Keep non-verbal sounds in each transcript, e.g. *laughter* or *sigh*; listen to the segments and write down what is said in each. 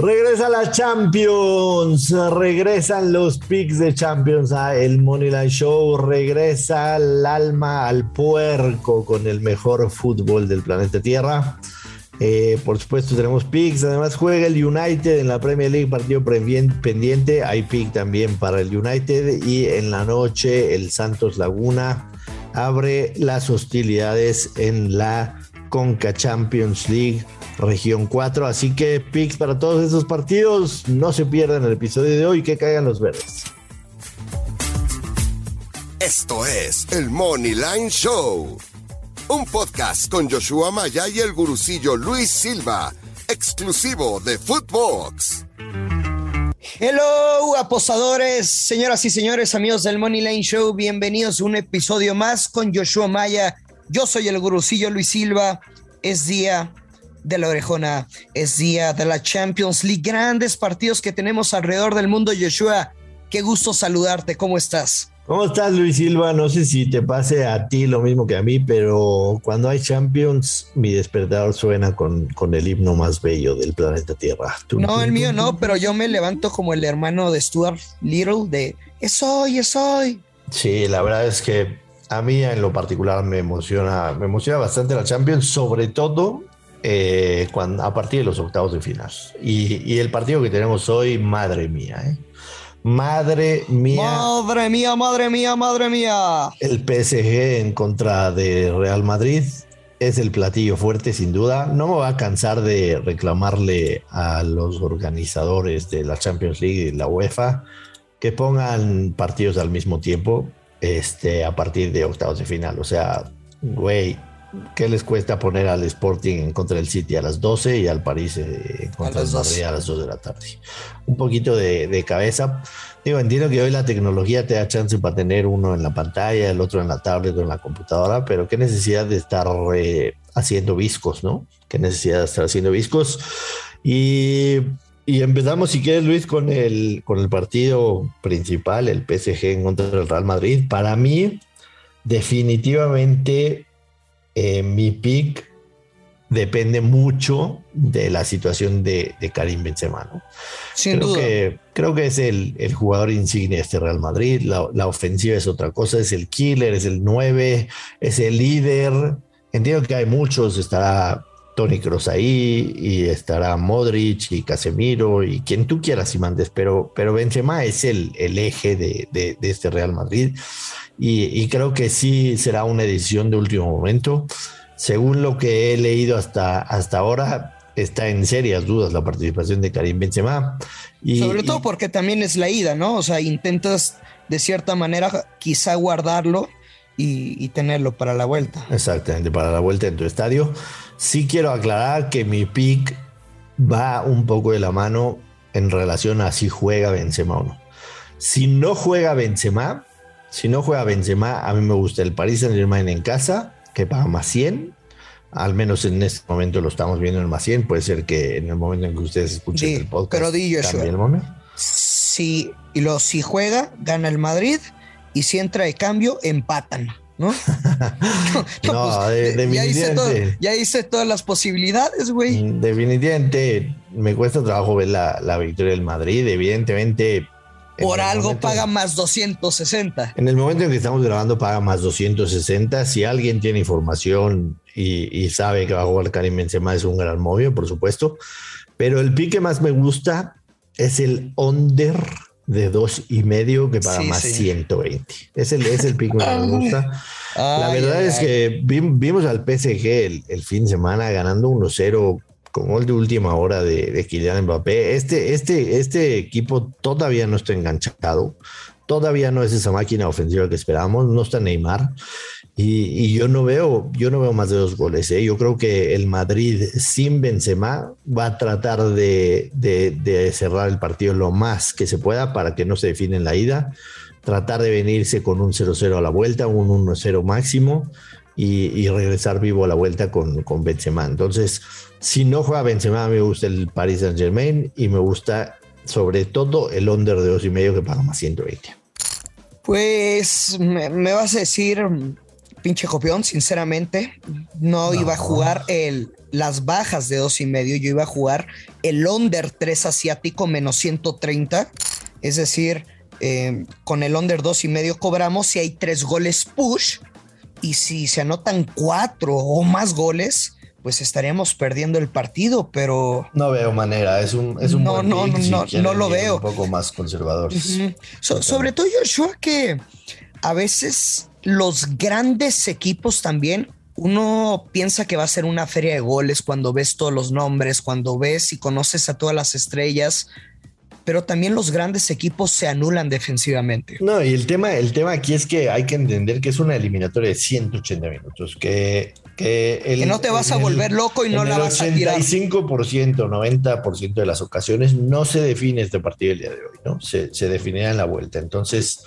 Regresa la Champions, regresan los picks de Champions. A el Moneyline Show, regresa el alma al puerco con el mejor fútbol del planeta Tierra. Eh, por supuesto tenemos picks, además juega el United en la Premier League, partido pendiente, hay pick también para el United. Y en la noche el Santos Laguna abre las hostilidades en la Conca Champions League región 4. Así que picks para todos esos partidos. No se pierdan el episodio de hoy. Que caigan los verdes. Esto es el Money Line Show. Un podcast con Joshua Maya y el gurucillo Luis Silva. Exclusivo de Footbox. Hello, aposadores, señoras y señores, amigos del Money Line Show. Bienvenidos a un episodio más con Joshua Maya. Yo soy el gurucillo Luis Silva. Es día de la orejona. Es día de la Champions League. Grandes partidos que tenemos alrededor del mundo, Joshua. Qué gusto saludarte. ¿Cómo estás? ¿Cómo estás, Luis Silva? No sé si te pase a ti lo mismo que a mí, pero cuando hay Champions, mi despertador suena con, con el himno más bello del planeta Tierra. no, el mío no, pero yo me levanto como el hermano de Stuart Little de es hoy, es hoy. Sí, la verdad es que a mí en lo particular me emociona, me emociona bastante la Champions, sobre todo eh, cuando, a partir de los octavos de final. Y, el partido que tenemos hoy, madre mía, ¿eh? Madre mía. Madre mía, madre mía, madre mía. El PSG en contra de Real Madrid es el platillo fuerte, sin duda. No me va a cansar de reclamarle a los organizadores de la Champions League y la UEFA que pongan partidos al mismo tiempo este, a partir de octavos de final. O sea, güey, ¿Qué les cuesta poner al Sporting en contra del City a las 12 y al París eh, en contra del Madrid a las 2 de la tarde? Un poquito de, cabeza. Digo, entiendo que hoy la tecnología te da chance para tener uno en la pantalla, el otro en la tablet o en la computadora, pero qué necesidad de estar eh, haciendo viscos, ¿no? Qué necesidad de estar haciendo viscos. Y, y, empezamos, si quieres, Luis, con el, con el partido principal, el PSG en contra del Real Madrid. Para mí, definitivamente eh, mi pick depende mucho de la situación de, Karim Benzema. ¿no? Sin creo duda. Que, creo que es el, jugador insignia de este Real Madrid. La, ofensiva es otra cosa, es el killer, es el 9, es el líder. Entiendo que hay muchos, estará Tony Kroos ahí y estará Modric y Casemiro y quien tú quieras y mandes, pero, pero Benzema es el, el eje de, de este Real Madrid y, creo que sí será una edición de último momento. Según lo que he leído hasta, hasta ahora, está en serias dudas la participación de Karim Benzema. Y, Sobre todo porque también es la ida, ¿no? O sea, intentas de cierta manera quizá guardarlo y, y, tenerlo para la vuelta. Exactamente, para la vuelta en tu estadio. Sí quiero aclarar que mi pick va un poco de la mano en relación a si juega Benzema o no. Si no juega Benzema, si no juega Benzema, a mí me gusta el Paris Saint Germain en casa, que paga más 100. Al menos en este momento lo estamos viendo en más 100. Puede ser que en el momento en que ustedes escuchen el podcast pero di el momento. Si, y lo, si juega, gana el Madrid. Y si entra de cambio, empatan. ¿no? *laughs* no, *laughs* pues, definitivamente. Ya hice, todas las posibilidades, güey. Mm, definitivamente me cuesta trabajo ver la, la victoria del Madrid. Evidentemente, por algo paga más 260. En el momento en que estamos grabando paga más 260. Si alguien tiene información y, sabe que va a jugar Karim Benzema es un gran móvil, por supuesto. Pero el pique más me gusta es el under de dos y medio que paga más 120. Es el, es el pique que me gusta. La verdad es que vimos al PSG el, el, fin de semana ganando 1-0 con gol de última hora de, de Kylian Mbappé. Este, este, este equipo todavía no está enganchado, todavía no es esa máquina ofensiva que esperábamos, no está Neymar. Y, yo no veo, yo no veo más de dos goles. ¿eh? Yo creo que el Madrid sin Benzema va a tratar de, de, cerrar el partido lo más que se pueda para que no se define en la ida. Tratar de venirse con un 0-0 a la vuelta, un 1-0 máximo y, regresar vivo a la vuelta con, con Benzema. Entonces, si no juega Benzema, me gusta el Paris Saint Germain y me gusta sobre todo el under de dos y medio que paga más 120. Pues me, vas a decir pinche copión, sinceramente. No, iba a jugar el, las bajas de dos y medio, yo iba a jugar el under 3 asiático menos 130. Es decir, eh, con el under dos y medio cobramos si hay tres goles push y si se anotan cuatro o más goles, pues estaríamos perdiendo el partido, pero... No veo manera, es un, es un no, no, no, no, lo veo. Un poco más conservador. sobre todo Joshua que a veces los grandes equipos también, uno piensa que va a ser una feria de goles cuando ves todos los nombres, cuando ves y conoces a todas las estrellas, pero también los grandes equipos se anulan defensivamente. No, y el tema, el tema aquí es que hay que entender que es una eliminatoria de 180 minutos, que, que, no te vas a volver loco y no la vas a tirar. 85%, 90% de las ocasiones no se define este partido el día de hoy, ¿no? Se, se definirá en la vuelta. Entonces,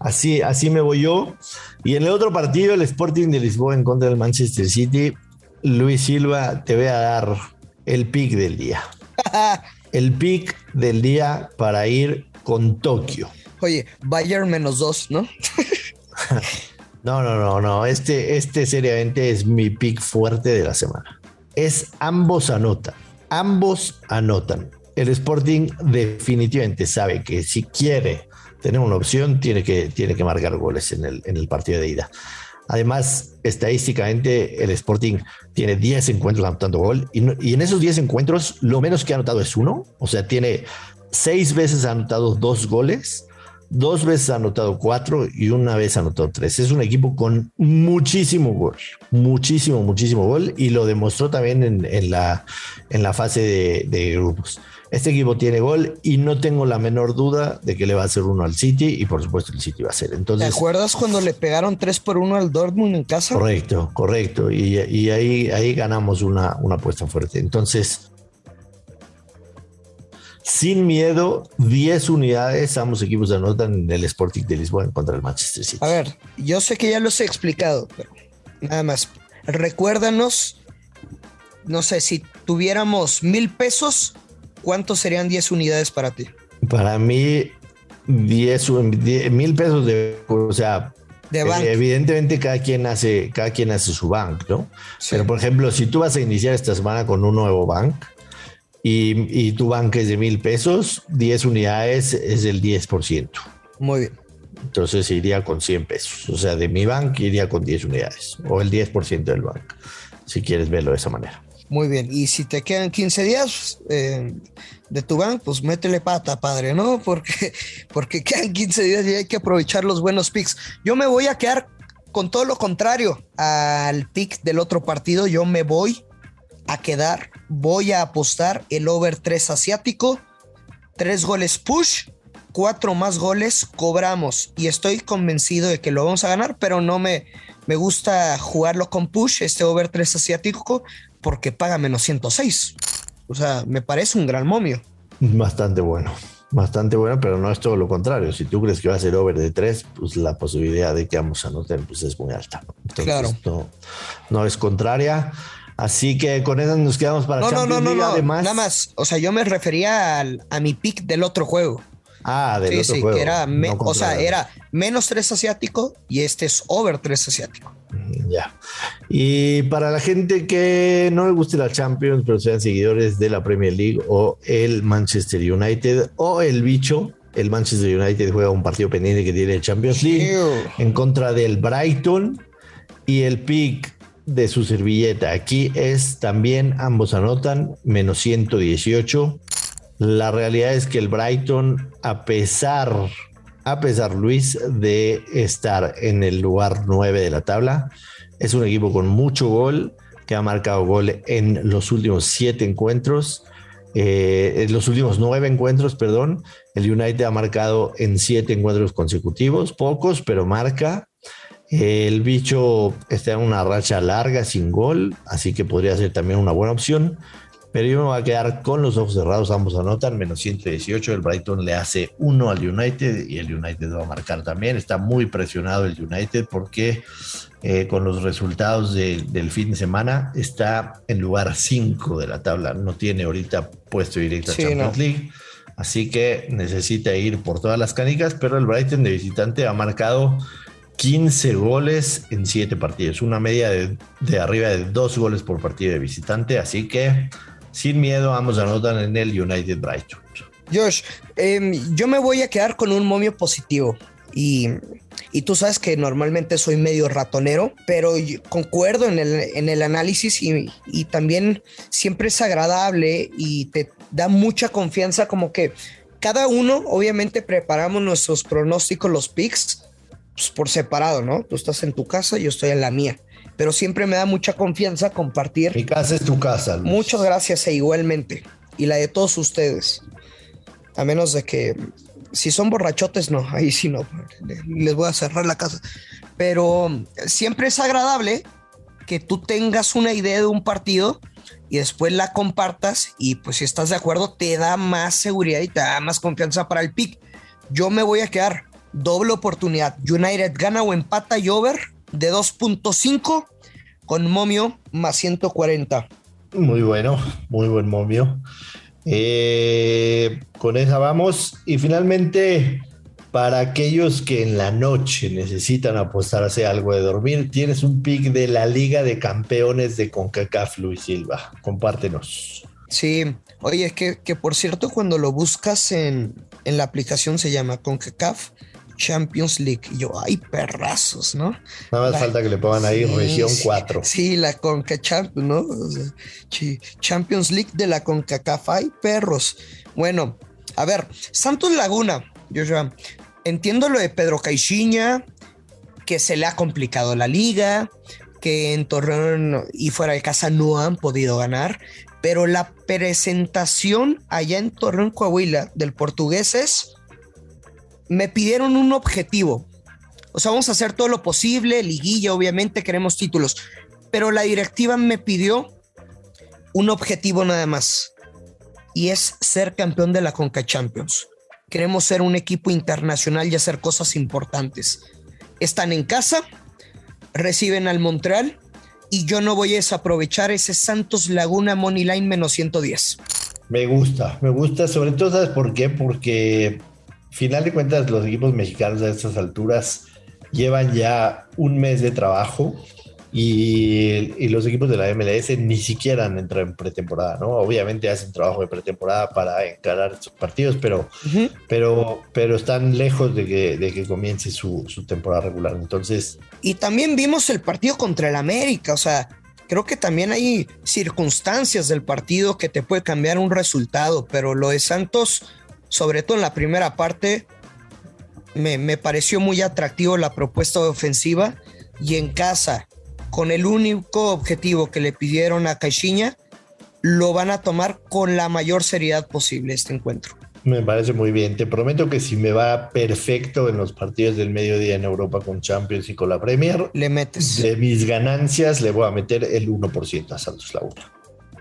así, así me voy yo. Y en el otro partido, el Sporting de Lisboa en contra del Manchester City, Luis Silva, te voy a dar el pick del día. *laughs* el pick del día para ir con Tokio. Oye, Bayern menos dos, ¿no? *laughs* no, no, no, no. Este, este seriamente es mi pick fuerte de la semana. Es ambos anotan. Ambos anotan. El Sporting definitivamente sabe que si quiere tener una opción, tiene que, tiene que marcar goles en el, en el partido de ida. Además, estadísticamente, el Sporting tiene 10 encuentros anotando gol y, en esos 10 encuentros, lo menos que ha anotado es uno. O sea, tiene seis veces anotado dos goles, dos veces ha anotado cuatro y una vez ha anotado tres. Es un equipo con muchísimo gol, muchísimo, muchísimo gol y lo demostró también en, la, en la fase de, de grupos. Este equipo tiene gol y no tengo la menor duda de que le va a hacer uno al City y por supuesto el City va a ser. Entonces, ¿Te acuerdas cuando le pegaron 3 por 1 al Dortmund en casa? Correcto, correcto. Y, ahí, ahí ganamos una, una apuesta fuerte. Entonces, sin miedo, 10 unidades, ambos equipos anotan en el Sporting de Lisboa contra el Manchester City. A ver, yo sé que ya los he explicado, pero nada más, recuérdanos, no sé, si tuviéramos mil pesos, ¿cuántos serían 10 unidades para ti? Para mí, 10 mil pesos de, o sea, de eh, evidentemente cada quien hace, cada quien hace su bank, ¿no? Pero por ejemplo, si tú vas a iniciar esta semana con un nuevo bank y, y tu bank es de mil pesos, 10 unidades es el 10%. Muy bien. Entonces iría con 100 pesos. O sea, de mi bank iría con 10 unidades o el 10% del bank, si quieres verlo de esa manera. Muy bien, y si te quedan 15 días eh, de tu bank, pues métele pata, padre, ¿no? *laughs* Porque, porque quedan 15 días y hay que aprovechar los buenos picks. Yo me voy a quedar con todo lo contrario al pick del otro partido. Yo me voy a quedar, voy a apostar el over 3 asiático, 3 goles push, 4 más goles cobramos. Y estoy convencido de que lo vamos a ganar, pero no me, me gusta jugarlo con push, este over 3 asiático, porque paga menos 106. O sea, me parece un gran momio. Bastante bueno, bastante bueno, pero no es todo lo contrario. Si tú crees que va a ser over de 3, pues la posibilidad de que ambos anoten pues es muy alta. Entonces, claro. no, no es contraria. Así que con eso nos quedamos para no, no, no, no, Además, nada más. O sea, yo me refería a mi pick del otro juego. Ah, del otro juego. Que era o sea, era menos 3 asiático y este es over 3 asiático. Ya. Y para la gente que no le guste la Champions, pero sean seguidores de la Premier League o el Manchester United o el bicho, el Manchester United juega un partido pendiente que tiene el Champions League en contra del Brighton y el pick de su servilleta aquí es también ambos anotan menos 118. La realidad es que el Brighton, a pesar a pesar, Luis, de estar en el lugar 9 de la tabla. Es un equipo con mucho gol, que ha marcado gol en los últimos siete encuentros. Eh, en los últimos nueve encuentros, perdón, el United ha marcado en siete encuentros consecutivos, pocos, pero marca. El bicho está en una racha larga sin gol, así que podría ser también una buena opción. Pero yo me voy a quedar con los ojos cerrados, ambos anotan, menos 118, el Brighton le hace uno al United y el United va a marcar también, está muy presionado el United porque eh, con los resultados del fin de semana está en lugar 5 de la tabla, no tiene ahorita puesto directo a Champions League, así que necesita ir por todas las canicas, pero el Brighton de visitante ha marcado 15 goles en 7 partidos, una media de, de, arriba de 2 goles por partido de visitante, así que sin miedo ambos anotan en el United Brighton. Josh, eh, yo me voy a quedar con un momio positivo. Y, y, tú sabes que normalmente soy medio ratonero, pero concuerdo en el, en el análisis y, y también siempre es agradable y te da mucha confianza como que cada uno, obviamente, preparamos nuestros pronósticos, los picks, pues, por separado, ¿no? Tú estás en tu casa, yo estoy en la mía. Pero siempre me da mucha confianza compartir. Mi casa es tu casa. Luis. Muchas gracias e igualmente. Y la de todos ustedes. A menos de que si son borrachotes, no, ahí sí no. Les voy a cerrar la casa. Pero siempre es agradable que tú tengas una idea de un partido y después la compartas y pues si estás de acuerdo te da más seguridad y te da más confianza para el pick. Yo me voy a quedar doble oportunidad. United gana o empata y over de 2.5 con momio más 140. Muy bueno, muy buen momio. Eh, con esa vamos. Y finalmente, para aquellos que en la noche necesitan apostarse algo de dormir, tienes un pick de la Liga de Campeones de CONCACAF, Luis Silva. Compártenos. Sí, oye, es que, que por cierto, cuando lo buscas en, en la aplicación se llama CONCACAF Champions League. Y yo, ay, perrazos, ¿no? Nada más la, falta que le pongan ahí sí, región 4. Sí, la Conca Champions, ¿no? O sea, Champions League de la CONCACAF, ay, perros. Bueno, a ver, Santos Laguna, yo ya entiendo lo de Pedro Caixinha, que se le ha complicado la liga, que en Torreón y fuera de casa no han podido ganar, pero la presentación allá en Torreón, Coahuila, del portugués es me pidieron un objetivo. O sea, vamos a hacer todo lo posible, liguilla, obviamente queremos títulos, pero la directiva me pidió un objetivo nada más, y es ser campeón de la Conca Champions. Queremos ser un equipo internacional y hacer cosas importantes. Están en casa, reciben al Montreal, y yo no voy a desaprovechar ese Santos Laguna Money Line menos 110. Me gusta, me gusta, sobre todo, ¿sabes por qué? Porque final de cuentas, los equipos mexicanos a estas alturas llevan ya un mes de trabajo y, y, los equipos de la MLS ni siquiera han entrado en pretemporada, ¿no? Obviamente hacen trabajo de pretemporada para encarar sus partidos, pero, uh -huh. pero, pero están lejos de que, de que comience su, su, temporada regular. Entonces. Y también vimos el partido contra el América, o sea. Creo que también hay circunstancias del partido que te puede cambiar un resultado, pero lo de Santos, sobre todo en la primera parte, me, me pareció muy atractivo la propuesta ofensiva y en casa, con el único objetivo que le pidieron a Caixinha, lo van a tomar con la mayor seriedad posible este encuentro. Me parece muy bien. Te prometo que si me va perfecto en los partidos del mediodía en Europa con Champions y con la Premier, le metes. De mis ganancias le voy a meter el 1% a Santos Laguna.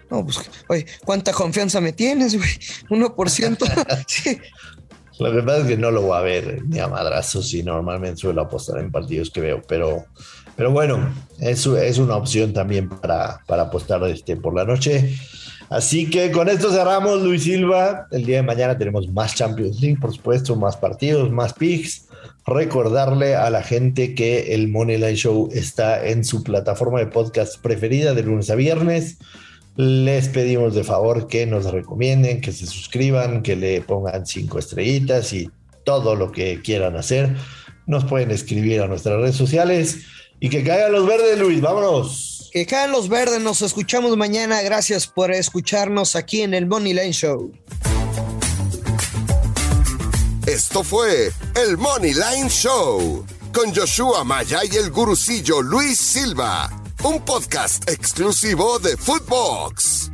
No, pues, oye, ¿cuánta confianza me tienes, güey? 1%. *laughs* sí. Que pasa es que no lo voy a ver ni a madrazos y normalmente suelo apostar en partidos que veo, pero, pero bueno, eso es una opción también para, para apostar este, por la noche. Así que con esto cerramos, Luis Silva. El día de mañana tenemos más Champions League, por supuesto, más partidos, más picks. Recordarle a la gente que el Moneyline Show está en su plataforma de podcast preferida de lunes a viernes. Les pedimos de favor que nos recomienden, que se suscriban, que le pongan cinco estrellitas y todo lo que quieran hacer. Nos pueden escribir a nuestras redes sociales y que caigan los verdes, Luis. Vámonos. Que caen los verdes, nos escuchamos mañana. Gracias por escucharnos aquí en el Money Line Show. Esto fue el Money Line Show con Joshua Maya y el gurucillo Luis Silva, un podcast exclusivo de Footbox.